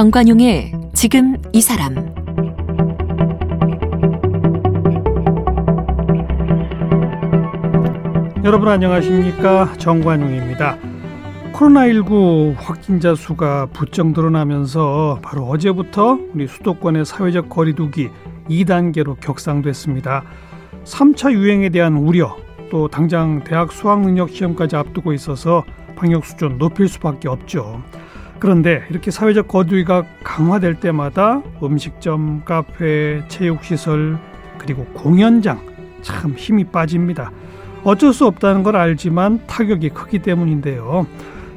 정관용의 지금 이 사람 여러분 안녕하십니까 정관용입니다. 코로나19 확진자 수가 부쩍 늘어나면서 바로 어제부터 우리 수도권의 사회적 거리두기 2단계로 격상됐습니다. 3차 유행에 대한 우려 또 당장 대학 수학 능력 시험까지 앞두고 있어서 방역 수준 높일 수밖에 없죠. 그런데 이렇게 사회적 거리두기가 강화될 때마다 음식점, 카페, 체육시설 그리고 공연장 참 힘이 빠집니다. 어쩔 수 없다는 걸 알지만 타격이 크기 때문인데요.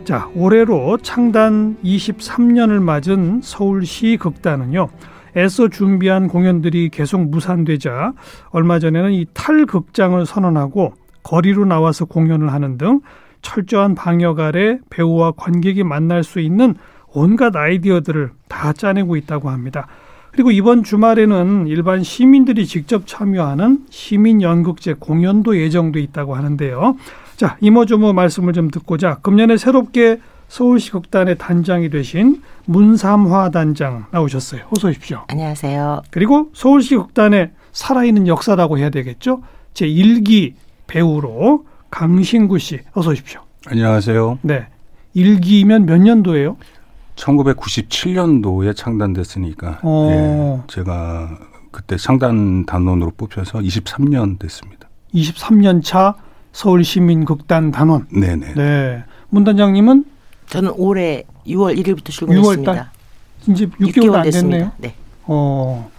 자, 올해로 창단 23년을 맞은 서울시 극단은요. 애써 준비한 공연들이 계속 무산되자 얼마 전에는 이 탈극장을 선언하고 거리로 나와서 공연을 하는 등 철저한 방역 아래 배우와 관객이 만날 수 있는 온갖 아이디어들을 다 짜내고 있다고 합니다. 그리고 이번 주말에는 일반 시민들이 직접 참여하는 시민 연극제 공연도 예정돼 있다고 하는데요. 자, 이모저모 말씀을 좀 듣고자 금년에 새롭게 서울시 극단의 단장이 되신 문삼화 단장 나오셨어요. 어서 오십시오. 안녕하세요. 그리고 서울시 극단의 살아있는 역사라고 해야 되겠죠. 제 1기 배우로 강신구 씨 어서 오십시오. 안녕하세요. 네. 1기면 몇 년도예요? 1997년도에 창단됐으니까 어. 예, 제가 그때 창단 단원으로 뽑혀서 23년 됐습니다. 23년 차 서울시민극단 단원. 네네. 네. 문 단장님은 저는 올해 6월 1일부터 출근했습니다. 6월 달? 이제 6개월, 안 됐네요. 네. 어.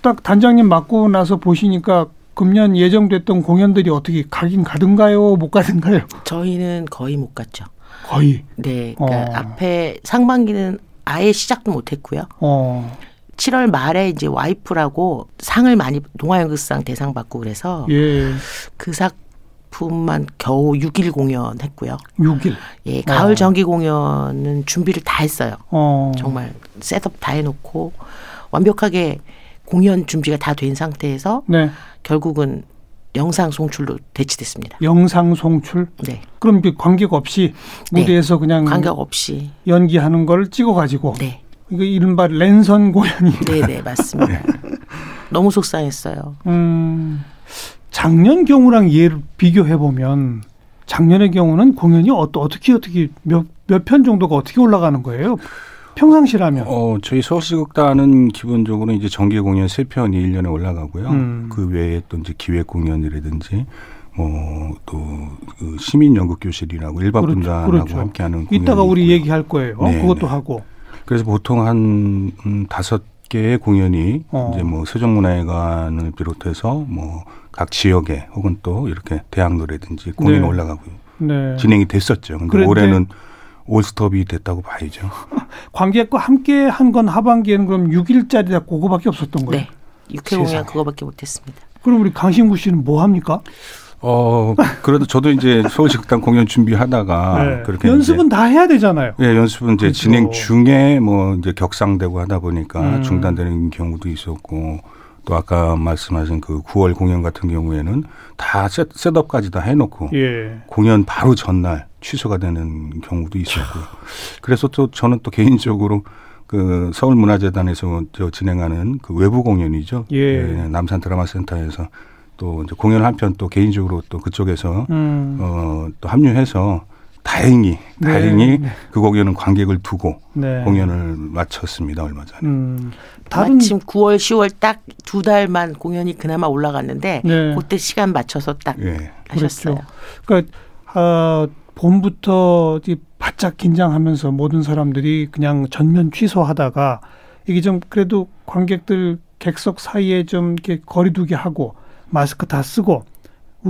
딱 단장님 맡고 나서 보시니까 금년 예정됐던 공연들이 어떻게 가긴 가든가요? 못 가든가요? 저희는 거의 못 갔죠. 거의. 네. 그러니까 어. 앞에 상반기는 아예 시작도 못 했고요. 어. 7월 말에 이제 와이프라고 상을 많이 동아연극상 대상 받고 그래서 예. 그 작품만 겨우 6일 공연했고요. 6일. 예, 가을 어. 정기 공연은 준비를 다 했어요. 어. 정말 셋업 다 해놓고 완벽하게 공연 준비가 다 된 상태에서 네. 결국은 영상 송출로 대치됐습니다. 영상 송출. 네, 그럼 그 관객 없이 네. 무대에서 그냥 관객 없이. 연기하는 걸 찍어 가지고 네, 이거 이른바 랜선 공연이 네, 네 맞습니다. 너무 속상했어요. 음, 작년 경우랑 얘를 비교해 보면 작년의 경우는 공연이 어, 어떻게 어떻게 몇 몇 편 정도가 어떻게 올라가는 거예요? 평상시라면. 어, 저희 서울시극단은 기본적으로 이제 정기 공연 세 편이 1년에 올라가고요. 음. 그 외에 또 이제 기획 공연이라든지 뭐또 시민 연극 교실이라고 일반 그렇죠, 분단하고 그렇죠. 함께하는 이따가 우리 있고요. 얘기할 거예요. 네, 그것도 네. 하고. 그래서 보통 한 음, 다섯 개의 공연이 어. 이제 뭐 세종문화회관을 비롯해서 뭐 각 지역에 혹은 또 이렇게 대학로라든지 공연이 네. 올라가고요. 네. 진행이 됐었죠. 근데 그런데- 올해는 올스톱이 됐다고 봐야죠. 관객과 함께 한 건 하반기에는 그럼 6일짜리다 그거밖에 없었던 거예요. 네, 육회 공연 세상에. 그거밖에 못했습니다. 그럼 우리 강신구 씨는 뭐 합니까? 어, 그래도 저도 이제 서울식당 공연 준비하다가 네. 아, 그렇게 연습은 다 해야 되잖아요. 예, 연습은 이제 그렇죠. 진행 중에 뭐 이제 격상되고 하다 보니까 음. 중단되는 경우도 있었고 또 아까 말씀하신 그 9월 공연 같은 경우에는 다 셋, 셋업까지 다 해놓고 예. 공연 바로 전날 취소가 되는 경우도 있었고요. 그래서 또 저는 또 개인적으로 그 서울문화재단에서 저 진행하는 그 외부 공연이죠. 예. 남산 드라마센터에서 또 이제 공연 한 편 또 개인적으로 또 그쪽에서 음. 어, 또 합류해서 다행히 네, 다행히 네. 그 공연은 관객을 두고 네. 공연을 마쳤습니다 얼마 전에. 음. 다른 마침 9월, 10월 딱 두 달만 공연이 그나마 올라갔는데 네. 그때 시간 맞춰서 딱 예. 하셨어요. 그러니까 아, 봄부터 이 바짝 긴장하면서 모든 사람들이 그냥 전면 취소하다가 이게 좀 그래도 관객들 객석 사이에 좀 이렇게 거리두기 하고 마스크 다 쓰고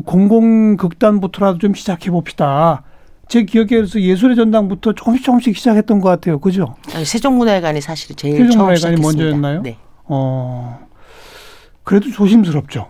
공공 극단부터라도 좀 시작해 봅시다. 제 기억에서 예술의 전당부터 조금씩 조금씩 시작했던 것 같아요. 그죠? 아니, 세종문화회관이 사실 제일 세종문화회관이. 먼저였나요? 네, 어, 그래도 조심스럽죠.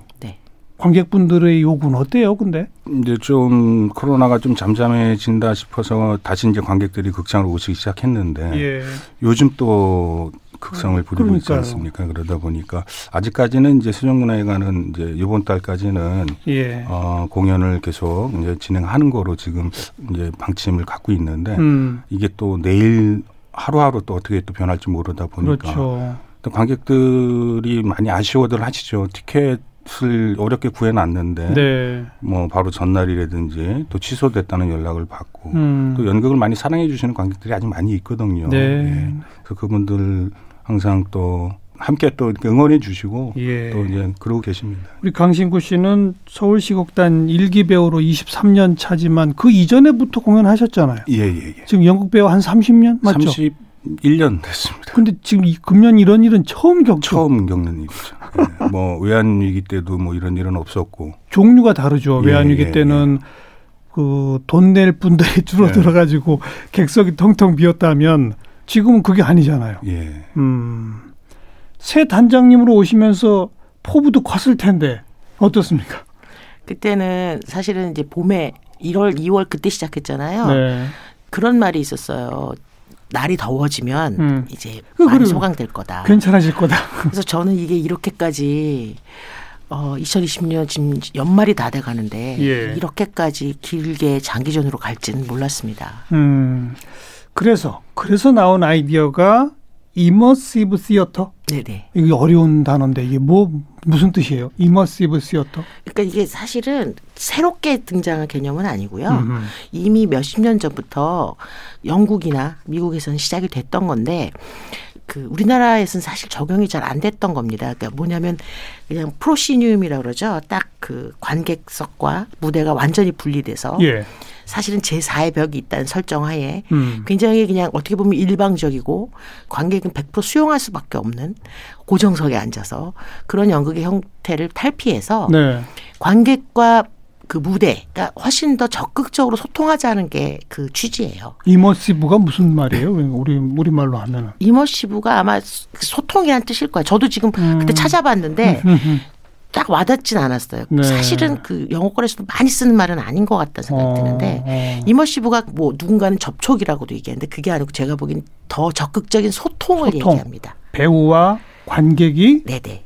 네. 관객분들의 요구는 어때요? 근데 이제 좀 코로나가 좀 잠잠해진다 싶어서 다시 이제 관객들이 극장으로 오시기 시작했는데 예. 요즘 또 극성을 부리고 있지 그러니까요. 않습니까? 그러다 보니까 아직까지는 이제 수정문화회관은 이제 이번 달까지는 예. 어, 공연을 계속 이제 진행하는 거로 지금 이제 방침을 갖고 있는데 음. 이게 또 내일 하루하루 또 어떻게 또 변할지 모르다 보니까 그렇죠. 또 관객들이 많이 아쉬워들 하시죠. 티켓 을 어렵게 구해놨는데 네. 뭐 바로 전날이라든지 또 취소됐다는 연락을 받고 음. 또 연극을 많이 사랑해 주시는 관객들이 아직 많이 있거든요. 네. 예. 그래서 그분들 항상 또 함께 또 응원해 주시고 예. 또 이제 그러고 계십니다. 우리 강신구 씨는 서울시곡단 일기 배우로 23년 차지만 그 이전에부터 공연하셨잖아요. 예, 예, 예. 지금 연극 배우 한 30년 맞죠? 31년 됐습니다. 근데 지금 이 금년 이런 일은 처음 겪죠. 처음 겪는 일이죠. 예. 뭐 외환 위기 때도 뭐 이런 일은 없었고 종류가 다르죠. 예, 외환 위기 예, 때는 그 돈 낼 분들이 줄어들어 가지고 객석이 텅텅 비었다면 지금은 그게 아니잖아요. 예. 음. 새 단장님으로 오시면서 포부도 컸을 텐데 어떻습니까? 그때는 사실은 이제 봄에 1월, 2월 그때 시작했잖아요. 네. 그런 말이 있었어요. 날이 더워지면 음. 이제 그, 많이. 소강될 거다. 괜찮아질 거다. 그래서 저는 이게 이렇게까지 어 2020년 지금 연말이 다 돼 가는데 예. 이렇게까지 길게 장기전으로 갈지는 몰랐습니다. 음. 그래서 그래서 나온 아이디어가 이머시브 시어터. 네네. 이게 어려운 단어인데 이게 뭐 무슨 뜻이에요? 이머시브 시어터. 그러니까 이게 사실은 새롭게 등장한 개념은 아니고요. 음흠. 이미 몇십 년 전부터 영국이나 미국에서는 시작이 됐던 건데 그 우리나라에서는 사실 적용이 잘 안 됐던 겁니다. 그러니까 뭐냐면 그냥 프로시니움이라고 그러죠. 딱 그 관객석과 무대가 완전히 분리돼서 예. 사실은 제4의 벽이 있다는 설정하에 음. 굉장히 그냥 어떻게 보면 일방적이고 관객은 100% 수용할 수밖에 없는 고정석에 앉아서 그런 연극의 형태를 탈피해서 네. 관객과 그 무대가 훨씬 더 적극적으로 소통하자는 게 그 취지예요. 이머시브가 무슨 말이에요? 우리 우리 말로 하면은. 이머시브가 아마 소통이란 뜻일 거예요. 저도 지금 음. 그때 찾아봤는데 음흠. 딱 와닿진 않았어요. 네. 사실은 그 영어권에서도 많이 쓰는 말은 아닌 것 같다 생각이 어, 드는데 어. 이머시브가 뭐 누군가는 접촉이라고도 얘기하는데 그게 아니고 제가 보기엔 더 적극적인 소통을 소통. 얘기합니다. 배우와 관객이 네네.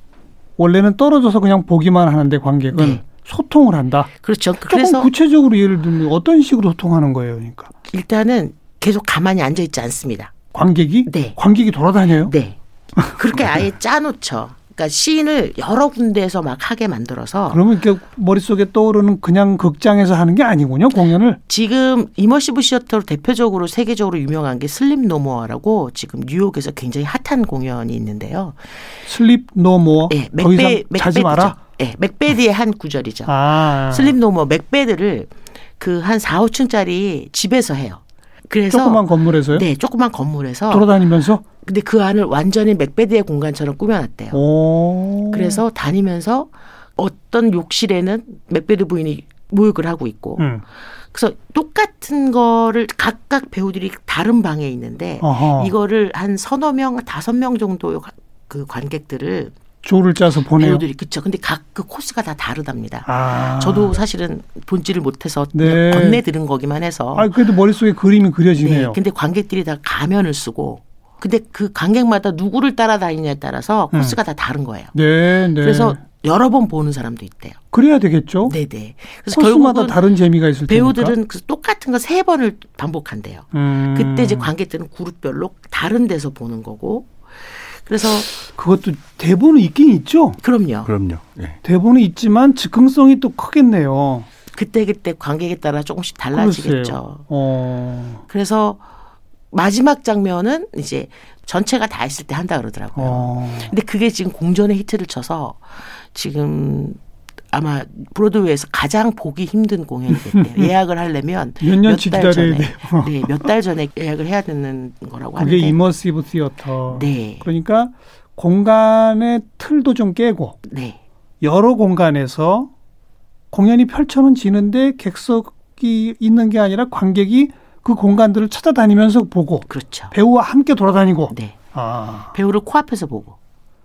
원래는 떨어져서 그냥 보기만 하는데 관객은 네. 소통을 한다. 그렇죠. 그래서 구체적으로 예를 들면 어떤 식으로 소통하는 거예요, 그러니까 일단은 계속 가만히 앉아 있지 않습니다. 관객이 네. 관객이 돌아다녀요. 네. 그렇게 아예 짜놓죠. 그러니까 scene을 여러 군데에서 막 하게 만들어서 그러면 이렇게 머릿속에 떠오르는 그냥 극장에서 하는 게 아니군요, 공연을. 지금 immersive theater로 대표적으로 세계적으로 유명한 게 Sleep No More라고 지금 뉴욕에서 굉장히 핫한 공연이 있는데요. Sleep No More. 예, 더 이상 맥베드 자지 마라. 맥베드죠. 예, 맥베드의 한 구절이죠. 아. Sleep No More 맥베드를 그 한 4, 5층짜리 집에서 해요. 그래서 조그만 건물에서요? 네, 조그만 건물에서 돌아다니면서 근데 그 안을 완전히 맥베드의 공간처럼 꾸며놨대요. 오. 그래서 다니면서 어떤 욕실에는 맥베드 부인이 목욕을 하고 있고 음. 그래서 똑같은 거를 각각 배우들이 다른 방에 있는데 어허. 이거를 한 서너 명, 다섯 명 정도 그 관객들을 조를 짜서 보내요. 배우들이 그쵸. 근데 각 그 코스가 다 다르답니다. 아. 저도 사실은 본질을 못해서 네. 건네 들은 거기만 해서. 아, 그래도 머릿속에 그림이 네. 그려지네요. 근데 관객들이 다 가면을 쓰고. 근데 그 관객마다 누구를 따라다니냐에 따라서 음. 코스가 다 다른 거예요. 네, 네. 그래서 여러 번 보는 사람도 있대요. 그래야 되겠죠. 네네. 그래서 코스마다 결국은 다른 재미가 있을 테니까. 배우들은 그 똑같은 거 세 번을 반복한대요. 음. 그때 이제 관객들은 그룹별로 다른 데서 보는 거고. 그래서 그것도 대본은 있긴 있죠. 그럼요. 그럼요. 예. 대본은 있지만 즉흥성이 또 크겠네요. 그때 그때 관객에 따라 조금씩. 달라지겠죠. 어. 그래서 마지막 장면은 이제 전체가 다 있을 때 한다 그러더라고요. 어. 근데 그게 지금 공전의 히트를 쳐서 지금 아마 브로드웨이에서 가장 보기 힘든 공연이 됐대요. 예약을 하려면 몇 년치 달 기다려야 돼요. 네, 몇 달 전에 예약을 해야 되는 거라고 그게 하는데. 이머시브 시어터. 네, 그러니까 공간의 틀도 좀 깨고 네, 여러 공간에서 공연이 펼쳐지는데 객석이 있는 게 아니라 관객이 그 공간들을 찾아다니면서 보고 그렇죠. 배우와 함께 돌아다니고. 네, 아. 배우를 코앞에서 보고.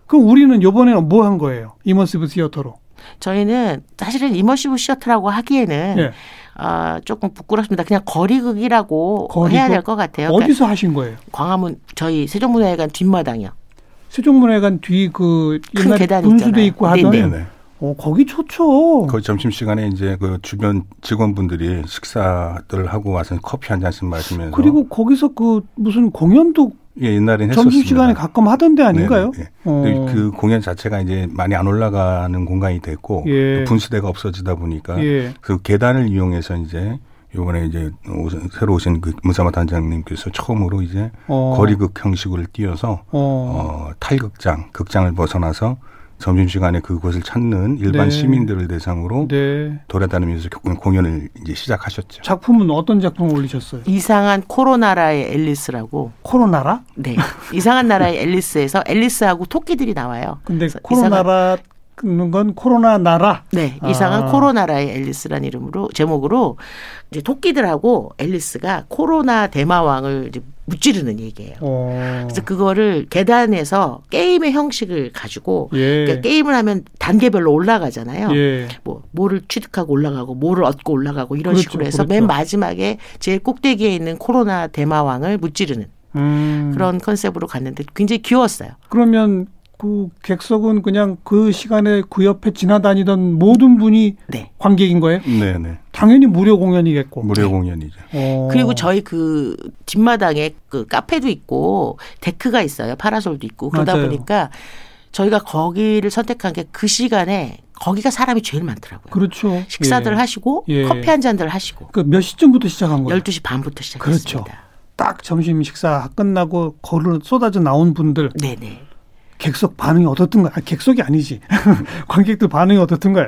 그럼 우리는 이번에는 뭐 한 거예요? 이머시브 시어터로. 저희는 사실은 이머시브 시어터라고 하기에는 예. 아, 조금 부끄럽습니다. 그냥 거리극이라고 거리극? 해야 될 것 같아요. 그러니까 어디서 하신 거예요? 광화문 저희 세종문화회관 뒷마당이요. 세종문화회관 뒤그큰 옛날에 계단 분수대 있잖아요. 있고 하던 네네. 어, 거기 좋죠. 거의 점심 시간에 이제 그 주변 직원분들이 식사들 하고 와서 커피 한 잔씩 마시면서 그리고 거기서 그 무슨 공연도 예, 옛날엔 했었습니다. 점심 시간에 가끔 하던 데 아닌가요? 네, 네. 어. 근데 그 공연 자체가 이제 많이 안 올라가는 공간이 됐고 예. 또 분수대가 없어지다 보니까 예. 그 계단을 이용해서 이제 요번에 이제 오신- 새로 오신 그 문사마 단장님께서 처음으로 이제 어. 거리극 형식을 띄워서 어. 어, 탈극장, 극장을 벗어나서 점심시간에 그곳을 찾는 일반 네. 시민들을 대상으로 네. 돌아다니면서 공- 공연을 이제 시작하셨죠. 작품은 어떤 작품을 올리셨어요? 이상한 코로나라의 앨리스라고 코로나라? 네 이상한 나라의 앨리스에서 앨리스하고 토끼들이 나와요. 근데 그래서 코로나라는 건 코로나 나라. 네, 이상한 아. 코로나라의 앨리스라는 이름으로 제목으로 이제 토끼들하고 앨리스가 코로나 대마왕을 이제 무찌르는 얘기예요. 어. 그래서 그거를 계단에서 게임의 형식을 가지고 예. 그러니까 게임을 하면 단계별로 올라가잖아요. 예. 뭐 뭐를 취득하고 올라가고 뭐를 얻고 올라가고 이런 그렇죠, 식으로 해서 그렇죠. 맨 마지막에 제일 꼭대기에 있는 코로나 대마왕을 무찌르는 음. 그런 컨셉으로 갔는데 굉장히 귀여웠어요. 그러면 그 객석은 그냥 그 시간에 그 옆에 지나다니던 모든 분이 네. 관객인 거예요? 네, 네. 당연히 무료 공연이겠고. 무료 공연이죠. 어. 그리고 저희 그 뒷마당에 그 카페도 있고 데크가 있어요. 파라솔도 있고 그러다 맞아요. 보니까 저희가 거기를 선택한 게 그 시간에 거기가 사람이 제일 많더라고요. 그렇죠. 식사들 예. 하시고 예. 커피 한 잔들 하시고 그 몇 시쯤부터 시작한 거예요? 12시 반부터 그렇죠. 시작했습니다. 딱 점심 식사 끝나고 걸을 쏟아져 나온 분들 네네. 객석 반응이 어떻든가요? 아, 객석이 아니지. 관객들 반응이 어떻든가요?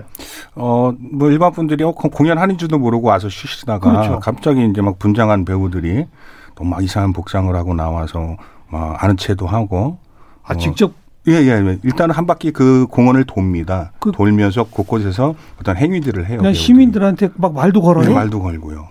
어, 뭐 일반 분들이 어, 공- 공연하는 줄도 모르고 와서 쉬시다가 그렇죠. 갑자기 이제 막 분장한 배우들이 또 막 이상한 복장을 하고 나와서 막 아는 체도 하고 아, 어, 직접 예, 예, 예. 일단은 한 바퀴 그 공원을 돕니다. 그- 돌면서 곳곳에서 어떤 행위들을 해요. 그냥 배우들이. 시민들한테 막 말도 걸어요? 네, 말도 걸고요.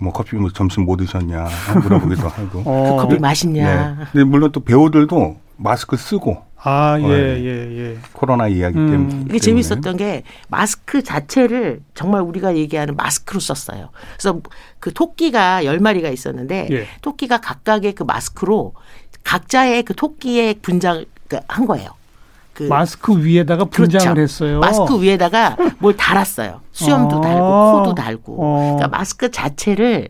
뭐 커피 뭐 점심 뭐 드셨냐 물어보기도 하고. 어. 그 커피 맛있냐. 네. 근데 물론 또 배우들도 마스크 쓰고 아, 예, 어, 네. 예, 예. 코로나 이야기 음. 때문에. 이게 재밌었던 게 마스크 자체를 정말 우리가 얘기하는 마스크로 썼어요. 그래서 그 토끼가 열 마리가 있었는데 예. 토끼가 각각의 그 마스크로 각자의 그 토끼의 분장을 그한 거예요. 그 마스크 위에다가 분장을 그렇죠. 했어요. 마스크 위에다가 뭘 달았어요. 수염도 어. 달고 코도 달고. 어. 그러니까 마스크 자체를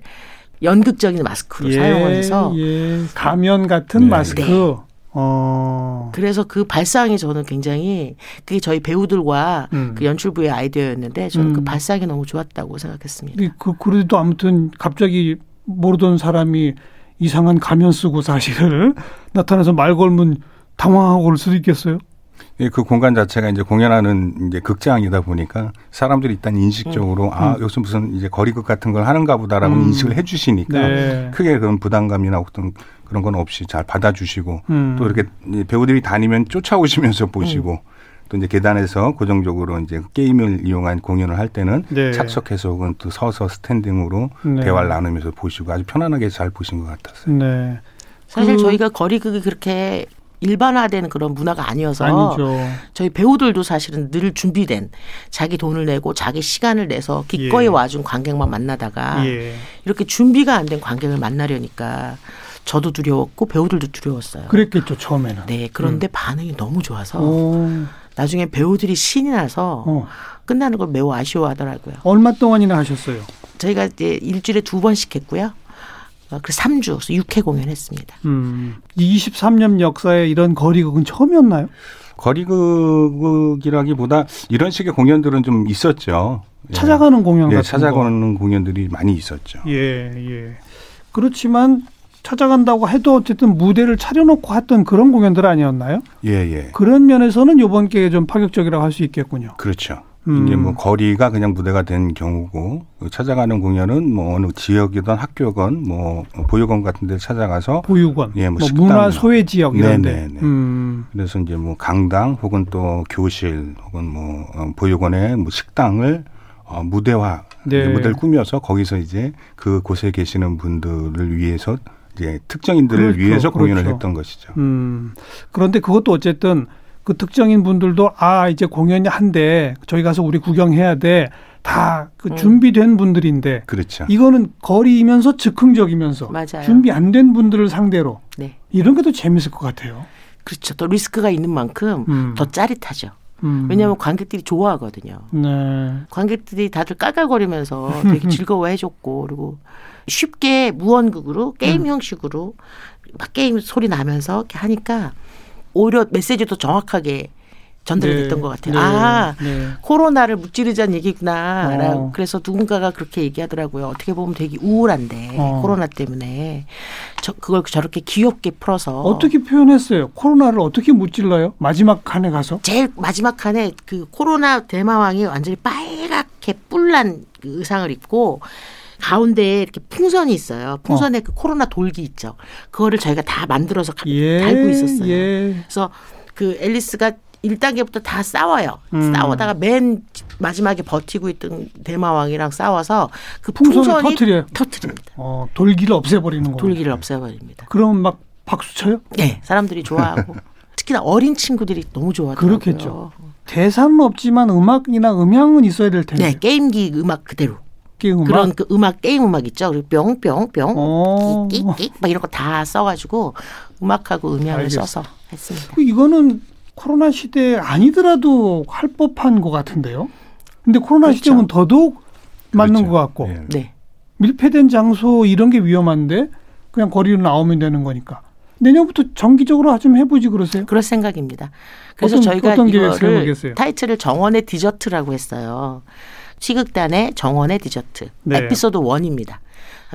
연극적인 마스크로 예, 사용을 해서 예. 가면 같은 네. 마스크. 네. 어. 그래서 그 발상이 저는 굉장히 그게 저희 배우들과 음. 그 연출부의 아이디어였는데 저는 그 음. 발상이 너무 좋았다고 생각했습니다. 그 그래도 아무튼 갑자기 모르던 사람이 이상한 가면 쓰고 사실을 나타나서 말 걸면 당황하고 그럴 수도 있겠어요. 예, 그 공간 자체가 이제 공연하는 이제 극장이다 보니까 사람들이 일단 인식적으로 아 여기서 무슨 이제 거리극 같은 걸 하는가 보다라고 음. 인식을 해주시니까 네. 크게 그런 부담감이나 어떤 그런 건 없이 잘 받아주시고 음. 또 이렇게 배우들이 다니면 쫓아오시면서 보시고 또 이제 계단에서 고정적으로 이제 게임을 이용한 공연을 할 때는 네. 착석해서 혹은 또 서서 스탠딩으로 네. 대화를 나누면서 보시고 아주 편안하게 잘 보신 것 같았어요. 네. 사실 그- 저희가 거리극이 그렇게 일반화되는 그런 문화가 아니어서 아니죠. 저희 배우들도 사실은 늘 준비된 자기 돈을 내고 자기 시간을 내서 기꺼이 예. 와준 관객만 만나다가 예. 이렇게 준비가 안 된 관객을 만나려니까 저도 두려웠고 배우들도 두려웠어요. 그랬겠죠 처음에는. 네, 그런데 반응이 너무 좋아서 오. 나중에 배우들이 신이 나서 어. 끝나는 걸 매우 아쉬워하더라고요. 얼마 동안이나 하셨어요? 저희가 이제 일주일에 두 번씩 했고요. 어, 그래서 3주, 그래서 6회 공연했습니다. 음. 23년 역사에 이런 거리극은 처음이었나요? 거리극이라기보다 이런 식의 공연들은 좀 있었죠. 예. 찾아가는 공연 예, 같은 거. 찾아가는 공연들이 많이 있었죠. 예, 예. 그렇지만 찾아간다고 해도 어쨌든 무대를 차려놓고 했던 그런 공연들 아니었나요? 예, 예. 그런 면에서는 이번 게좀 파격적이라고 할 수 있겠군요. 그렇죠. 음. 이제 뭐 거리가 그냥 무대가 된 경우고 찾아가는 공연은 뭐 어느 지역이든 학교건 뭐 보육원 같은 데 찾아가서 보육원, 예, 뭐 뭐. 문화 소외 지역 이런데. 네네네. 음. 그래서 이제 뭐 강당 혹은 또 교실 혹은 뭐 어, 보육원의 뭐 식당을 어, 무대화 네. 무대를 꾸며서 거기서 이제 그 곳에 계시는 분들을 위해서 이제 특정인들을 그렇죠, 위해서 공연을 그렇죠. 했던 것이죠. 음. 그런데 그것도 어쨌든 그 특정인 분들도 아 이제 공연이 한데 저희 가서 우리 구경해야 돼. 다그 음. 준비된 분들인데 그렇죠. 이거는 거리이면서 즉흥적이면서 맞아요. 준비 안 된 분들을 상대로 네. 이런 게더 재밌을 것 같아요. 그렇죠. 또 리스크가 있는 만큼 음. 더 짜릿하죠. 음. 왜냐하면 관객들이 좋아하거든요. 네. 관객들이 다들 깔깔거리면서 되게 즐거워해줬고 그리고 쉽게 무언극으로 게임 형식으로 막 게임 소리 나면서 이렇게 하니까 오히려 메시지도 정확하게 전달이 네. 됐던 것 같아요. 네. 아 네. 코로나를 무찌르자는 얘기구나. 어. 그래서 누군가가 그렇게 얘기하더라고요. 어떻게 보면 되게 우울한데 어. 코로나 때문에 저 그걸 저렇게 귀엽게 풀어서 어떻게 표현했어요? 코로나를 어떻게 무찔러요? 마지막 칸에 가서? 제일 마지막 칸에 그 코로나 대마왕이 완전히 빨갛게 뿔난 그 의상을 입고 가운데에 이렇게 풍선이 있어요. 풍선에 그 코로나 돌기 있죠. 그거를 저희가 다 만들어서 가- 예. 달고 있었어요. 예. 그래서 그 앨리스가 1단계부터 다 싸워요. 음. 싸우다가 맨 마지막에 버티고 있던 대마왕이랑 싸워서 그 풍선을 터뜨려요. 터트립니다. 어, 돌기를 없애버리는 거. 돌기를 없애버립니다. 그러면 막 박수 쳐요? 네, 사람들이 좋아하고 특히나 어린 친구들이 너무 좋아하더라고요. 그렇겠죠. 대사는 없지만 음악이나 음향은 있어야 될 텐데. 네, 게임기 음악 그대로. 음악. 그런 그 음악 게임 음악 있죠. 그리고 뿅뿅뿅 어. 끽끽끽 막 이런 거 다 써가지고 음악하고 음향을 알겠습니다. 써서 했습니다. 그 이거는 코로나 시대 아니더라도 할 법한 것 같은데요. 근데 코로나 그렇죠. 시대는 더더욱 맞는 그렇죠. 것 같고 예. 네. 밀폐된 장소 이런 게 위험한데 그냥 거리로 나오면 되는 거니까 내년부터 정기적으로 좀 해보지 그러세요? 그럴 생각입니다. 그래서 어떤- 저희가 어떤 이거를? 타이틀을 정원의 디저트라고 했어요. 시극단의 정원의 디저트. 네. 에피소드 1입니다.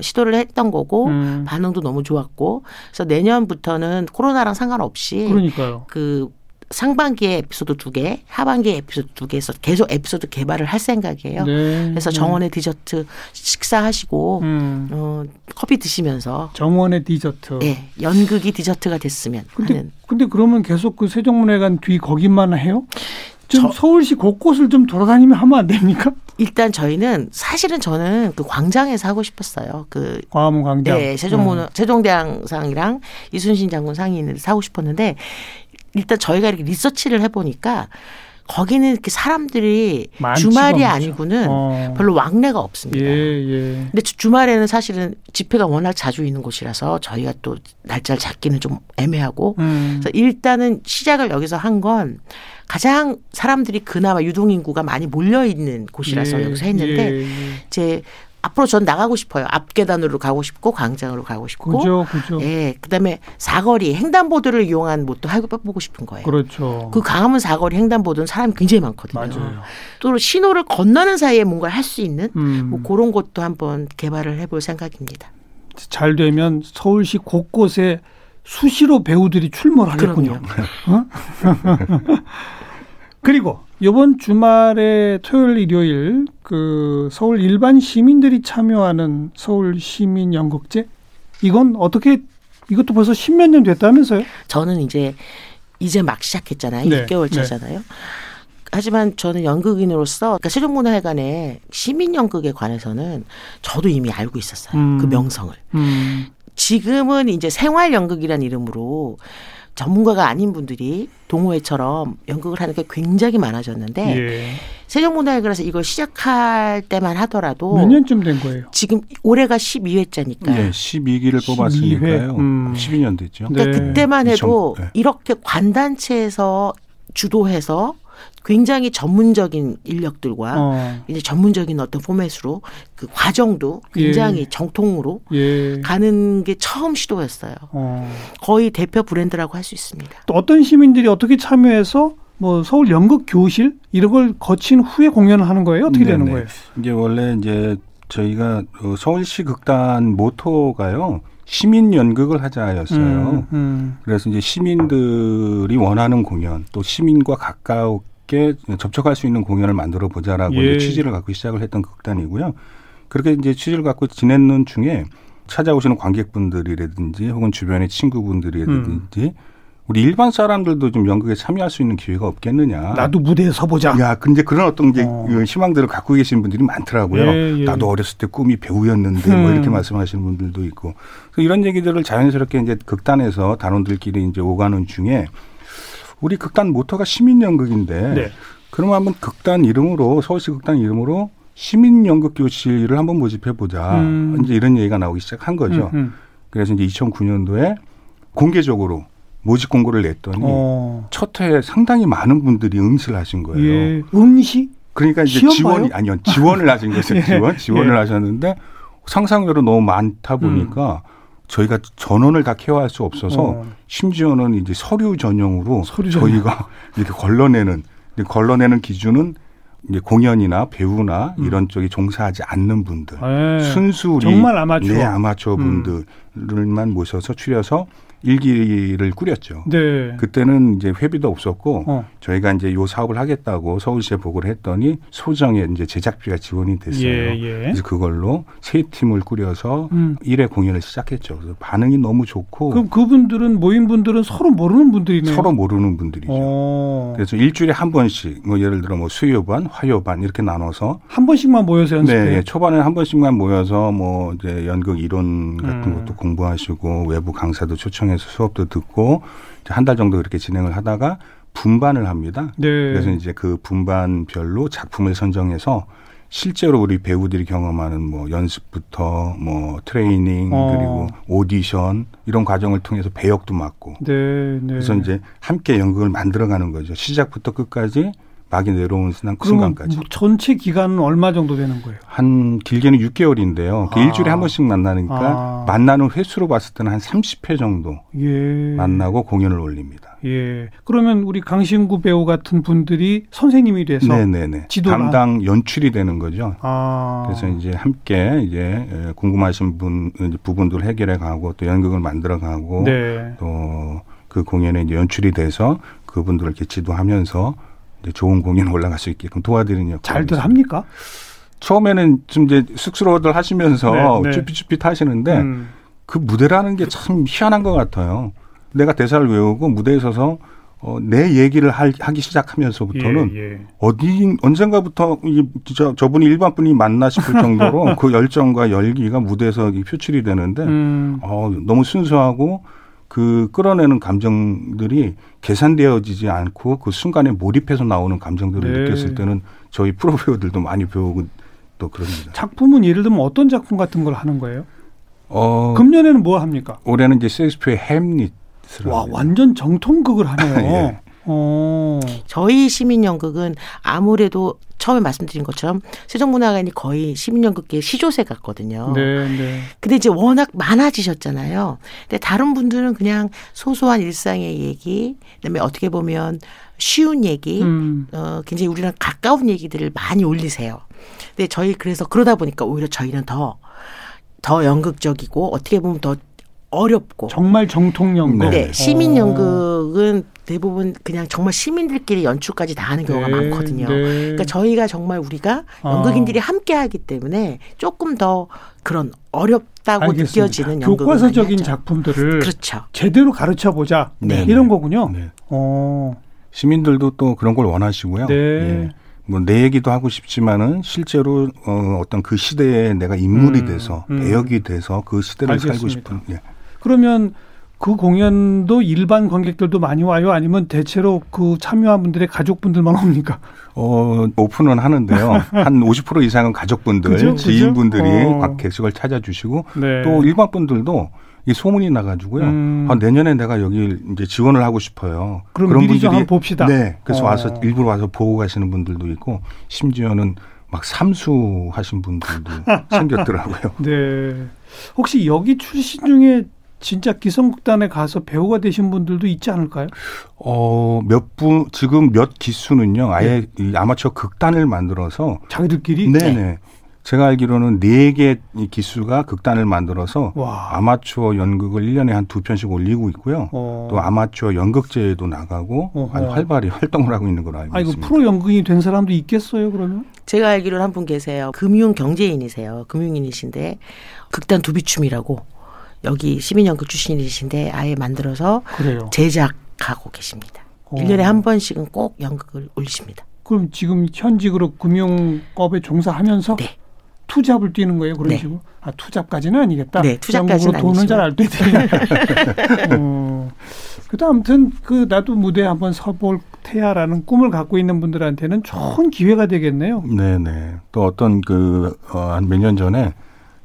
시도를 했던 거고 음. 반응도 너무 좋았고 그래서 내년부터는 코로나랑 상관없이 그러니까요. 그 상반기에 에피소드 두 개, 하반기에 에피소드 두 개에서 계속 에피소드 개발을 할 생각이에요. 네. 그래서 네. 정원의 디저트 식사하시고 음. 어, 커피 드시면서 정원의 디저트. 예, 연극이 디저트가 됐으면 근데 하는 근데 그러면 계속 그 세종문화관 뒤 거기만 해요? 좀 저- 서울시 곳곳을 좀 돌아다니면 하면 안 됩니까? 일단 저희는 사실은 저는 그 광장에서 하고 싶었어요. 그 광화문 광장. 음. 네, 세종문화 세종대왕상이랑 이순신 장군 상인을 사고 싶었는데 일단 저희가 이렇게 리서치를 해보니까 거기는 이렇게 사람들이 주말이 않죠. 아니고는 어. 별로 왕래가 예, 없습니다. 예. 근데 주- 주말에는 사실은 집회가 워낙 자주 있는 곳이라서 저희가 또 날짜를 잡기는 좀 애매하고 음. 그래서 일단은 시작을 여기서 한 건 가장 사람들이 그나마 유동 인구가 많이 몰려 있는 곳이라서 예, 여기서 했는데 예, 예. 이제 앞으로 전 나가고 싶어요. 앞계단으로 가고 싶고 광장으로 가고 싶고 그죠, 그죠. 예, 그다음에 사거리 횡단보도를 이용한 뭣도 해보고 싶은 거예요. 그렇죠. 그 강화문 사거리 횡단보도는 사람이 굉장히 많거든요. 맞아요. 또 신호를 건너는 사이에 뭔가를 할 수 있는 음. 뭐 그런 것도 한번 개발을 해볼 생각입니다. 잘 되면 서울시 곳곳에 수시로 배우들이 출몰하겠군요. 어? 그리고 이번 주말에 토요일 일요일 그 서울 일반 시민들이 참여하는 서울 시민 연극제 이건 어떻게 이것도 벌써 십몇 년 됐다면서요? 저는 이제 이제 막 시작했잖아요. 네, 6개월 차잖아요. 하지만 저는 연극인으로서 그러니까 세종문화회관의 시민 연극에 관해서는 저도 이미 알고 있었어요. 음. 그 명성을. 음. 지금은 이제 생활 연극이라는 이름으로 전문가가 아닌 분들이 동호회처럼 연극을 하는 게 굉장히 많아졌는데 예. 세종문화회관에서 이걸 시작할 때만 하더라도 몇 년쯤 된 거예요? 지금 올해가 12회째니까 예, 12기를 12회. 뽑았으니까요. 음. 12년 됐죠. 네. 그러니까 그때만 해도 2000, 네. 이렇게 관단체에서 주도해서 굉장히 전문적인 인력들과 어. 이제 전문적인 어떤 포맷으로 그 과정도 굉장히 예. 정통으로 예. 가는 게 처음 시도였어요. 어. 거의 대표 브랜드라고 할 수 있습니다. 또 어떤 시민들이 어떻게 참여해서 뭐 서울 연극 교실 이런 걸 거친 후에 공연을 하는 거예요? 어떻게 되는 네네. 거예요? 이제 원래 이제 저희가 어, 서울시 극단 모토가요. 시민 연극을 하자였어요. 음, 음. 그래서 이제 시민들이 원하는 공연 또 시민과 가 깝게 접촉할 수 있는 공연을 만들어 보자라고 예. 이제 취지를 갖고 시작을 했던 극단이고요. 그렇게 이제 취지를 갖고 지냈는 중에 찾아오시는 관객분들이라든지 혹은 주변의 친구분들이라든지 음. 우리 일반 사람들도 좀 연극에 참여할 수 있는 기회가 없겠느냐. 나도 무대에 서보자. 야, 근데 그런 어떤 이제 어. 희망들을 갖고 계신 분들이 많더라고요. 예, 예. 나도 어렸을 때 꿈이 배우였는데 뭐 음. 이렇게 말씀하시는 분들도 있고. 그래서 이런 얘기들을 자연스럽게 이제 극단에서 단원들끼리 이제 오가는 중에 우리 극단 모토가 시민 연극인데 네. 그러면 한번 극단 이름으로 서울시 극단 이름으로 시민 연극 교실을 한번 모집해 보자. 음. 이제 이런 얘기가 나오기 시작한 거죠. 음, 음. 그래서 이제 2009년도에 공개적으로 모집 공고를 냈더니 어. 첫 해에 상당히 많은 분들이 응시를 하신 거예요. 예. 응시? 그러니까 이제 지원이 봐요? 아니요 지원을 하신 거죠. 예. 지원 지원을 예. 하셨는데 상상외로 너무 많다 보니까 저희가 전원을 다 케어할 수 없어서 어. 심지어는 이제 서류 전용으로 서류 전용. 저희가 이렇게 걸러내는 걸러내는 기준은 이제 공연이나 배우나 이런 쪽에 종사하지 않는 분들 예. 순수 우리 정말 아마추어. 네 아마추어 음. 분들만 모셔서 추려서 일기를 꾸렸죠. 네. 그때는 이제 회비도 없었고 어. 저희가 이제 요 사업을 하겠다고 서울시에 보고를 했더니 소정에 이제 제작비가 지원이 됐어요. 예, 예. 그래서 그걸로 세 팀을 꾸려서 음. 일 1회 공연을 시작했죠. 그래서 반응이 너무 좋고 그럼 그분들은 모인 분들은 서로 모르는 분들이네요. 서로 모르는 분들이죠. 어. 그래서 일주일에 한 번씩 뭐 예를 들어 뭐 수요반, 화요반 이렇게 나눠서 한 번씩만 모여서 연습해. 네, 네, 초반에 한 번씩만 모여서 뭐 이제 연극 이론 같은 음. 것도 공부하시고 외부 강사도 초청 해서 수업도 듣고 한 달 정도 그렇게 진행을 하다가 분반을 합니다. 네. 그래서 이제 그 분반별로 작품을 선정해서 실제로 우리 배우들이 경험하는 뭐 연습부터 뭐 트레이닝 어. 그리고 오디션 이런 과정을 통해서 배역도 맡고 네, 네. 그래서 이제 함께 연극을 만들어가는 거죠. 시작부터 끝까지 막이 내려오는 순간- 그러면 순간까지. 뭐 전체 기간은 얼마 정도 되는 거예요? 한 길게는 6개월인데요. 그 아. 일주일에 한 번씩 만나니까 아. 만나는 횟수로 봤을 때는 한 30회 정도 예. 만나고 공연을 올립니다. 예. 그러면 우리 강신구 배우 같은 분들이 선생님이 돼서 네네네. 지도를 담당 연출이 되는 거죠. 아. 그래서 이제 함께 이제 에, 궁금하신 분 이제 부분들 해결해 가고 또 연극을 만들어 가고 네. 또그 공연에 이제 연출이 돼서 그분들을 이렇게 지도하면서 좋은 공연 올라갈 수 있게끔 도와드리는 역할. 잘들 합니까? 처음에는 좀 이제 쑥스러워들 하시면서 네, 네. 쭈삣쭈삣 하시는데 음. 그 무대라는 게 참 희한한 것 같아요. 내가 대사를 외우고 무대에 서서 어, 내 얘기를 할, 하기 시작하면서부터는 예, 예. 어디 언젠가부터 이 진짜 저분이 일반 분이 맞나 싶을 정도로 그 열정과 열기가 무대에서 이 표출이 되는데 음. 어, 너무 순수하고 그 끌어내는 감정들이 계산되어지지 않고 그 순간에 몰입해서 나오는 감정들을 네. 느꼈을 때는 저희 프로 배우들도 많이 배우고 또 그럽니다. 작품은 예를 들면 어떤 작품 같은 걸 하는 거예요? 어, 금년에는 뭐 합니까? 올해는 이제 셰익스피어의 햄릿을 와. 완전 정통극을 하네요. 예. 어. 저희 시민연극은 아무래도 처음에 말씀드린 것처럼 세종문화관이 거의 시민연극계의 시조새 같거든요. 네, 네. 근데 이제 워낙 많아지셨잖아요. 근데 다른 분들은 그냥 소소한 일상의 얘기, 그다음에 어떻게 보면 쉬운 얘기, 음. 어, 굉장히 우리랑 가까운 얘기들을 많이 올리세요. 근데 저희 그래서 그러다 보니까 오히려 저희는 더, 더 연극적이고 어떻게 보면 더 어렵고. 정말 정통 연극. 네. 네, 시민 연극은 대부분 그냥 정말 시민들끼리 연출까지 다 하는 경우가 네, 많거든요. 네. 그러니까 저희가 정말 우리가 아. 연극인들이 함께 하기 때문에 조금 더 그런 어렵다고 알겠습니다. 느껴지는 교과서적인. 작품들을 그렇죠. 제대로 가르쳐 보자. 네, 이런 네. 거군요. 네. 어. 시민들도 또 그런 걸 원하시고요. 네. 예. 뭐내 얘기도 하고 싶지만은 실제로 어, 어떤 그 시대에 내가 인물이 음, 돼서 음. 배역이 돼서 그 시대를 살고 알겠습니다. 싶은. 예. 그러면 그 공연도 일반 관객들도 많이 와요? 아니면 대체로 그 참여한 분들의 가족분들만 옵니까? 어, 오픈은 하는데요. 한 50% 이상은 가족분들, 그죠? 지인분들이 어. 각 객석을 찾아주시고 네. 또 일반 분들도 이 소문이 나가지고요. 음. 아, 내년에 내가 여기 이제 지원을 하고 싶어요. 그럼 미리 좀 한번 봅시다. 네. 그래서 어. 와서 일부러 와서 보고 가시는 분들도 있고 심지어는 막 삼수하신 분들도 생겼더라고요. 네. 혹시 여기 출신 중에 진짜 기성극단에 가서 배우가 되신 분들도 있지 않을까요? 어, 몇 분, 지금 몇 기수는요, 아예 이 아마추어 극단을 만들어서, 자기들끼리? 네네. 제가 알기로는 네개 기수가 극단을 만들어서 와. 아마추어 연극을 1년에 한 두 편씩 올리고 있고요. 어. 또 아마추어 연극제에도 나가고 어허. 아주 활발히 활동을 하고 있는 걸로 알고 아, 이거 있습니다. 프로 연극인이 된 사람도 있겠어요, 그러면? 제가 알기로는 한 분 계세요. 금융 경제인이세요. 금융인이신데 극단 두비춤이라고 여기 시민연극 출신이신데 아예 만들어서 그래요. 제작하고 계십니다. 어. 일 1년에 한 번씩은 꼭 연극을 올리십니다. 그럼 지금 현직으로 금융업에 종사하면서 네. 투잡을 뛰는 거예요, 그런 네. 식으로? 아, 투잡까지는 아니겠다. 네, 투잡까지는 그 돈은 잘 알 때. 아니지만. 어. 그다음 아무튼 그 나도 무대에 한번 서볼 테야라는 꿈을 갖고 있는 분들한테는 좋은 기회가 되겠네요. 네네. 또 어떤 그, 어, 한몇년 전에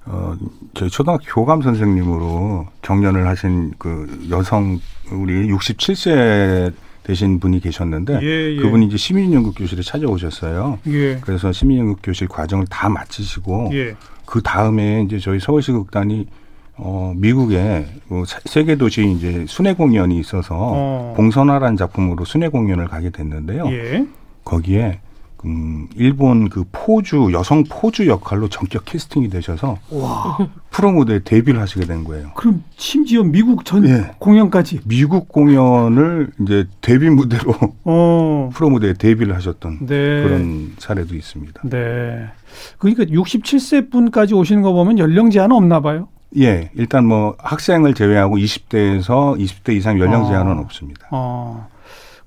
어, 저희 초등학교 교감 선생님으로 경연을 하신 그 여성 우리 67세 되신 분이 계셨는데 예, 예. 그분이 이제 시민연극 교실에 찾아오셨어요. 예. 그래서 시민연극 교실 과정을 다 마치시고 예. 그 다음에 이제 저희 서울시 극단이 어 미국에 뭐 사- 세계 도시 이제 순회 공연이 있어서 어. 봉선화라는 작품으로 순회 공연을 가게 됐는데요. 예. 거기에 음 일본 그 포주 여성 포주 역할로 전격 캐스팅이 되셔서 와. 프로 무대에 데뷔를 하시게 된 거예요. 그럼 심지어 미국 전 예. 공연까지. 미국 공연을 이제 데뷔 무대로 어. 프로 무대에 데뷔를 하셨던 네. 그런 사례도 있습니다. 네. 그러니까 67세 분까지 오시는 거 보면 연령 제한 없나 봐요. 예, 일단 뭐 학생을 제외하고 20대에서 20대 이상 연령 아. 제한은 없습니다. 어.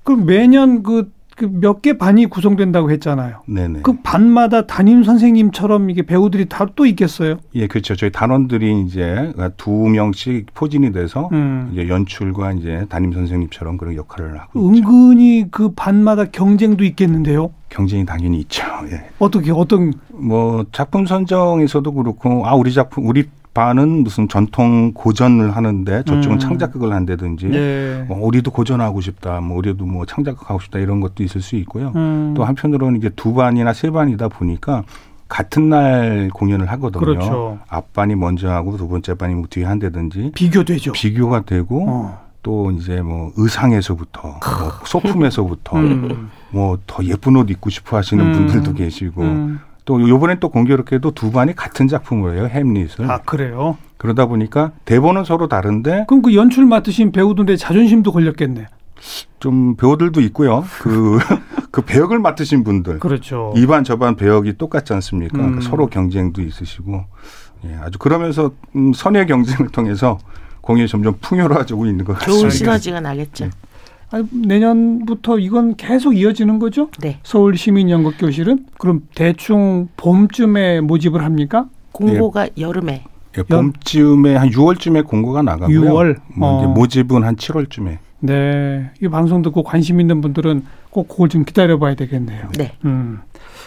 그럼 매년 그 몇 개 반이 구성된다고 했잖아요. 네네. 그 반마다 담임 선생님처럼 이게 배우들이 다 또 있겠어요? 예, 그렇죠. 저희 단원들이 이제 두 명씩 포진이 돼서 음. 이제 연출과 이제 담임 선생님처럼 그런 역할을 하고 있죠. 은근히 그 반마다 경쟁도 있겠는데요. 경쟁이 당연히 있죠. 예. 어떻게 어떤 뭐 작품 선정에서도 그렇고 아 우리 작품 우리 반은 무슨 전통 고전을 하는데 저쪽은 음. 창작극을 한다든지 예. 뭐 우리도 고전하고 싶다, 뭐 우리도 뭐 창작극하고 싶다 이런 것도 있을 수 있고요. 음. 또 한편으로는 이제 두 반이나 세 반이다 보니까 같은 날 공연을 하거든요. 그렇죠. 앞반이 먼저 하고 두 번째 반이 뭐 뒤에 한다든지 비교되죠. 비교가 되고 어. 또 이제 뭐 의상에서부터 뭐 소품에서부터 음. 뭐더 예쁜 옷 입고 싶어 하시는 음. 분들도 계시고 음. 또 요번엔 또 공교롭게도 두 반이 같은 작품을 해요 햄릿을 아 그래요? 그러다 보니까 대본은 서로 다른데 그럼 그 연출 맡으신 배우들의 자존심도 걸렸겠네. 좀 배우들도 있고요 그 그 배역을 맡으신 분들 그렇죠. 이반 저반 배역이 똑같지 않습니까? 음. 그러니까 서로 경쟁도 있으시고 예, 아주 그러면서 음, 선의 경쟁을 통해서 공연이 점점 풍요로워지고 있는 것 좋은 같습니다. 시너지가 나겠죠. 아니, 내년부터 이건 계속 이어지는 거죠? 네. 서울 시민연극교실은 그럼 대충 봄쯤에 모집을 합니까? 공고가 여름에 예, 봄쯤에 한 6월쯤에 공고가 나가고요. 6월? 뭐 이제 어. 모집은 한 7월쯤에. 네, 이 방송 듣고 관심 있는 분들은 꼭 그걸 좀 기다려봐야 되겠네요. 네. 음.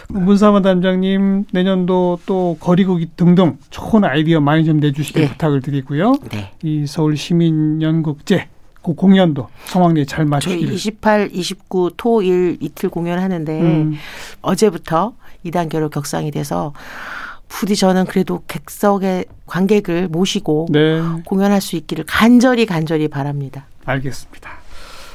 문사만 담장님 내년도 또 거리극 등등 좋은 아이디어 많이 좀 내주시길 네. 부탁을 드리고요. 네. 이 서울 시민연극제 그 공연도 성황리에 잘 마치기를. 28, 29 토 일 이틀 공연하는데 음. 어제부터 2단계로 격상이 돼서 부디 저는 그래도 객석의 관객을 모시고 네, 공연할 수 있기를 간절히 간절히 바랍니다. 알겠습니다.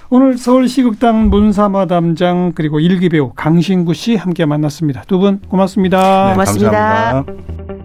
오늘 서울시극단 문사마 담장 그리고 일기 배우 강신구 씨 함께 만났습니다. 두 분 고맙습니다. 고맙습니다. 네, 감사합니다.